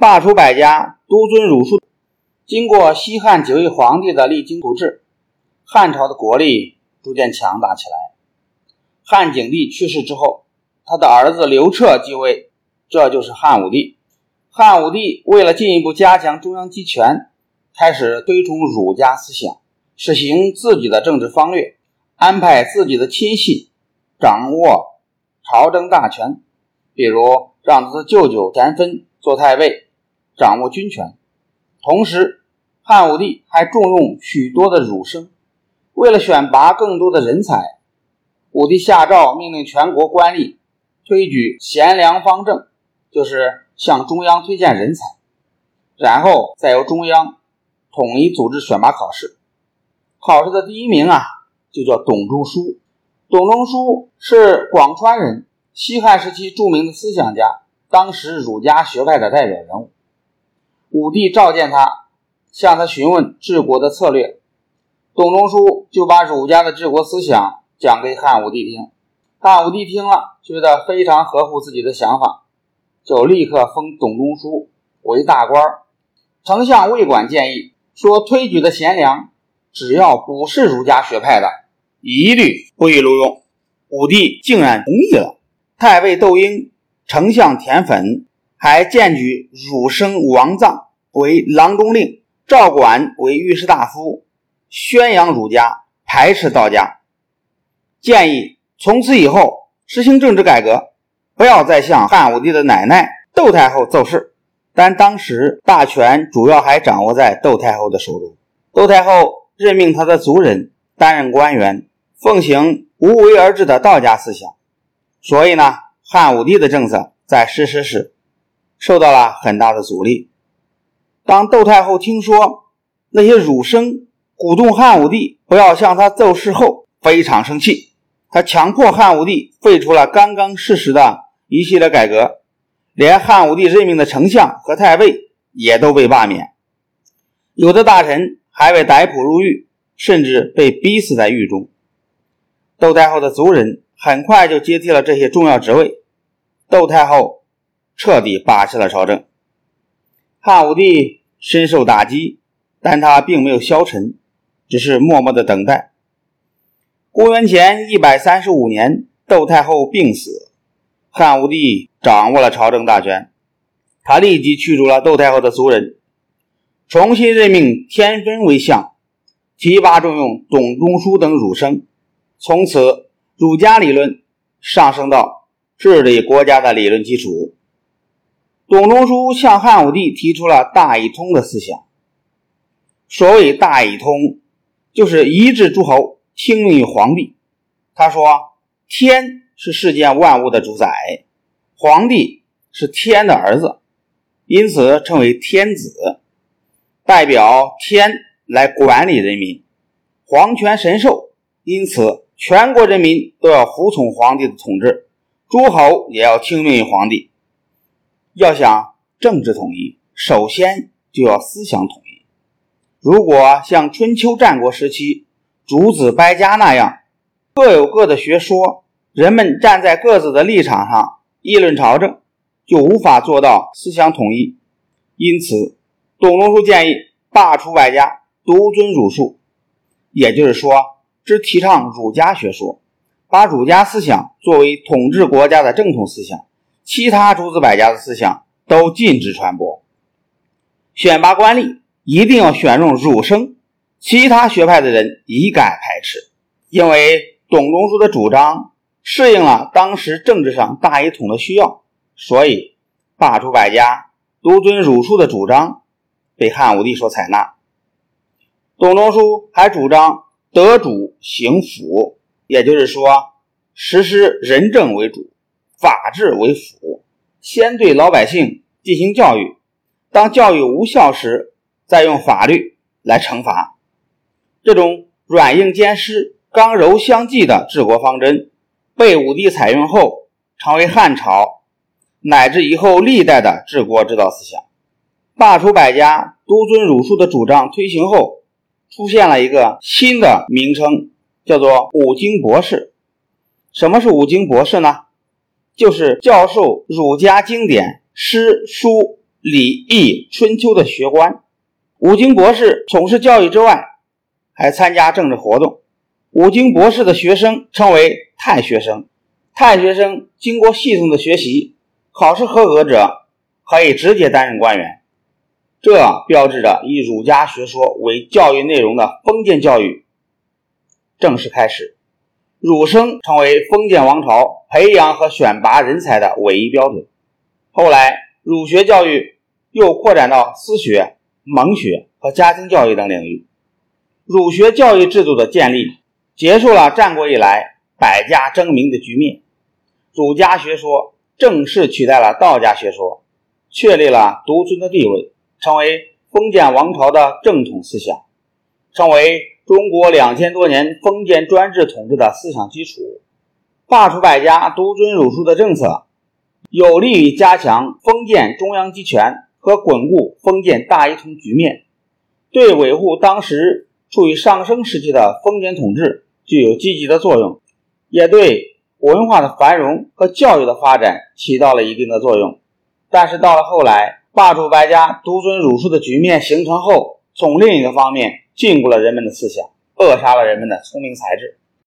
罢黜百家，独尊儒术。经过西汉几位皇帝的励精图治，汉朝的国力逐渐强大起来。汉景帝去世之后，他的儿子刘彻继位，这就是汉武帝。汉武帝为了进一步加强中央集权，开始推崇儒家思想，实行自己的政治方略，安排自己的亲信掌握朝政大权，比如让他的舅舅田汾做太尉，掌握军权。同时，汉武帝还重用许多的儒生。为了选拔更多的人才，武帝下诏命令全国官吏推举贤良方正，就是向中央推荐人才，然后再由中央统一组织选拔考试。考试的第一名啊，就叫董仲舒。董仲舒是广川人，西汉时期著名的思想家，当时儒家学派的代表人物。武帝召见他，向他询问治国的策略。董仲舒就把儒家的治国思想讲给汉武帝听。汉武帝听了，觉得非常合乎自己的想法，就立刻封董仲舒为大官。丞相魏管建议说，推举的贤良，只要不是儒家学派的，一律不予录用。武帝竟然同意了。太尉窦婴、丞相田汾。还荐举儒生王臧为郎中令，赵管为御史大夫，宣扬儒家，排斥道家。建议从此以后实行政治改革，不要再向汉武帝的奶奶窦太后奏事。但当时大权主要还掌握在窦太后的手中，窦太后任命他的族人担任官员，奉行无为而治的道家思想。所以呢，汉武帝的政策在实施时。受到了很大的阻力。当窦太后听说那些儒生鼓动汉武帝不要向他奏事后，非常生气。他强迫汉武帝废除了刚刚实施的一系列改革，连汉武帝任命的丞相和太尉也都被罢免。有的大臣还被逮捕入狱，甚至被逼死在狱中。窦太后的族人很快就接替了这些重要职位。窦太后。彻底把持了朝政，汉武帝深受打击，但他并没有消沉，只是默默的等待。公元前一百三十五年，窦太后病死，汉武帝掌握了朝政大权，他立即驱逐了窦太后的族人，重新任命田分为相，提拔重用董仲舒等儒生，从此儒家理论上升到治理国家的理论基础。董仲舒向汉武帝提出了大一统的思想。所谓大一统，就是一致诸侯，听命于皇帝。他说：“天是世间万物的主宰，皇帝是天的儿子，因此称为天子，代表天来管理人民，皇权神授，因此全国人民都要服从皇帝的统治，诸侯也要听命于皇帝。”要想政治统一，首先就要思想统一。如果像春秋战国时期诸子百家那样，各有各的学说，人们站在各自的立场上议论朝政，就无法做到思想统一。因此，董仲舒建议罢黜百家，独尊儒术，也就是说，只提倡儒家学说，把儒家思想作为统治国家的正统思想。其他诸子百家的思想都禁止传播。选拔官吏一定要选中儒生，其他学派的人一概排斥。因为董仲舒的主张适应了当时政治上大一统的需要，所以罢黜百家，独尊儒术的主张被汉武帝所采纳。董仲舒还主张德主行辅，也就是说，实施仁政为主。法治为辅，先对老百姓进行教育，当教育无效时，再用法律来惩罚。这种软硬兼施、刚柔相济的治国方针，被武帝采用后，成为汉朝乃至以后历代的治国之道思想。罢黜百家，独尊儒术的主张推行后，出现了一个新的名称，叫做五经博士。什么是五经博士呢？就是教授儒家经典诗书礼、易、春秋的学官。武经博士从事教育之外，还参加政治活动。武经博士的学生称为太学生，太学生经过系统的学习，考试合格者可以直接担任官员。这标志着以儒家学说为教育内容的封建教育正式开始。儒生成为封建王朝培养和选拔人才的唯一标准。后来，儒学教育又扩展到私学、蒙学和家庭教育等领域。儒学教育制度的建立，结束了战国以来百家争鸣的局面。儒家学说正式取代了道家学说，确立了独尊的地位，成为封建王朝的正统思想，成为。中国两千多年封建专制统治的思想基础，罢黜百家，独尊儒术的政策，有利于加强封建中央集权和巩固封建大一统局面，对维护当时处于上升时期的封建统治具有积极的作用，也对文化的繁荣和教育的发展起到了一定的作用。但是到了后来，罢黜百家，独尊儒术的局面形成后，从另一个方面。禁锢了人们的思想，扼杀了人们的聪明才智。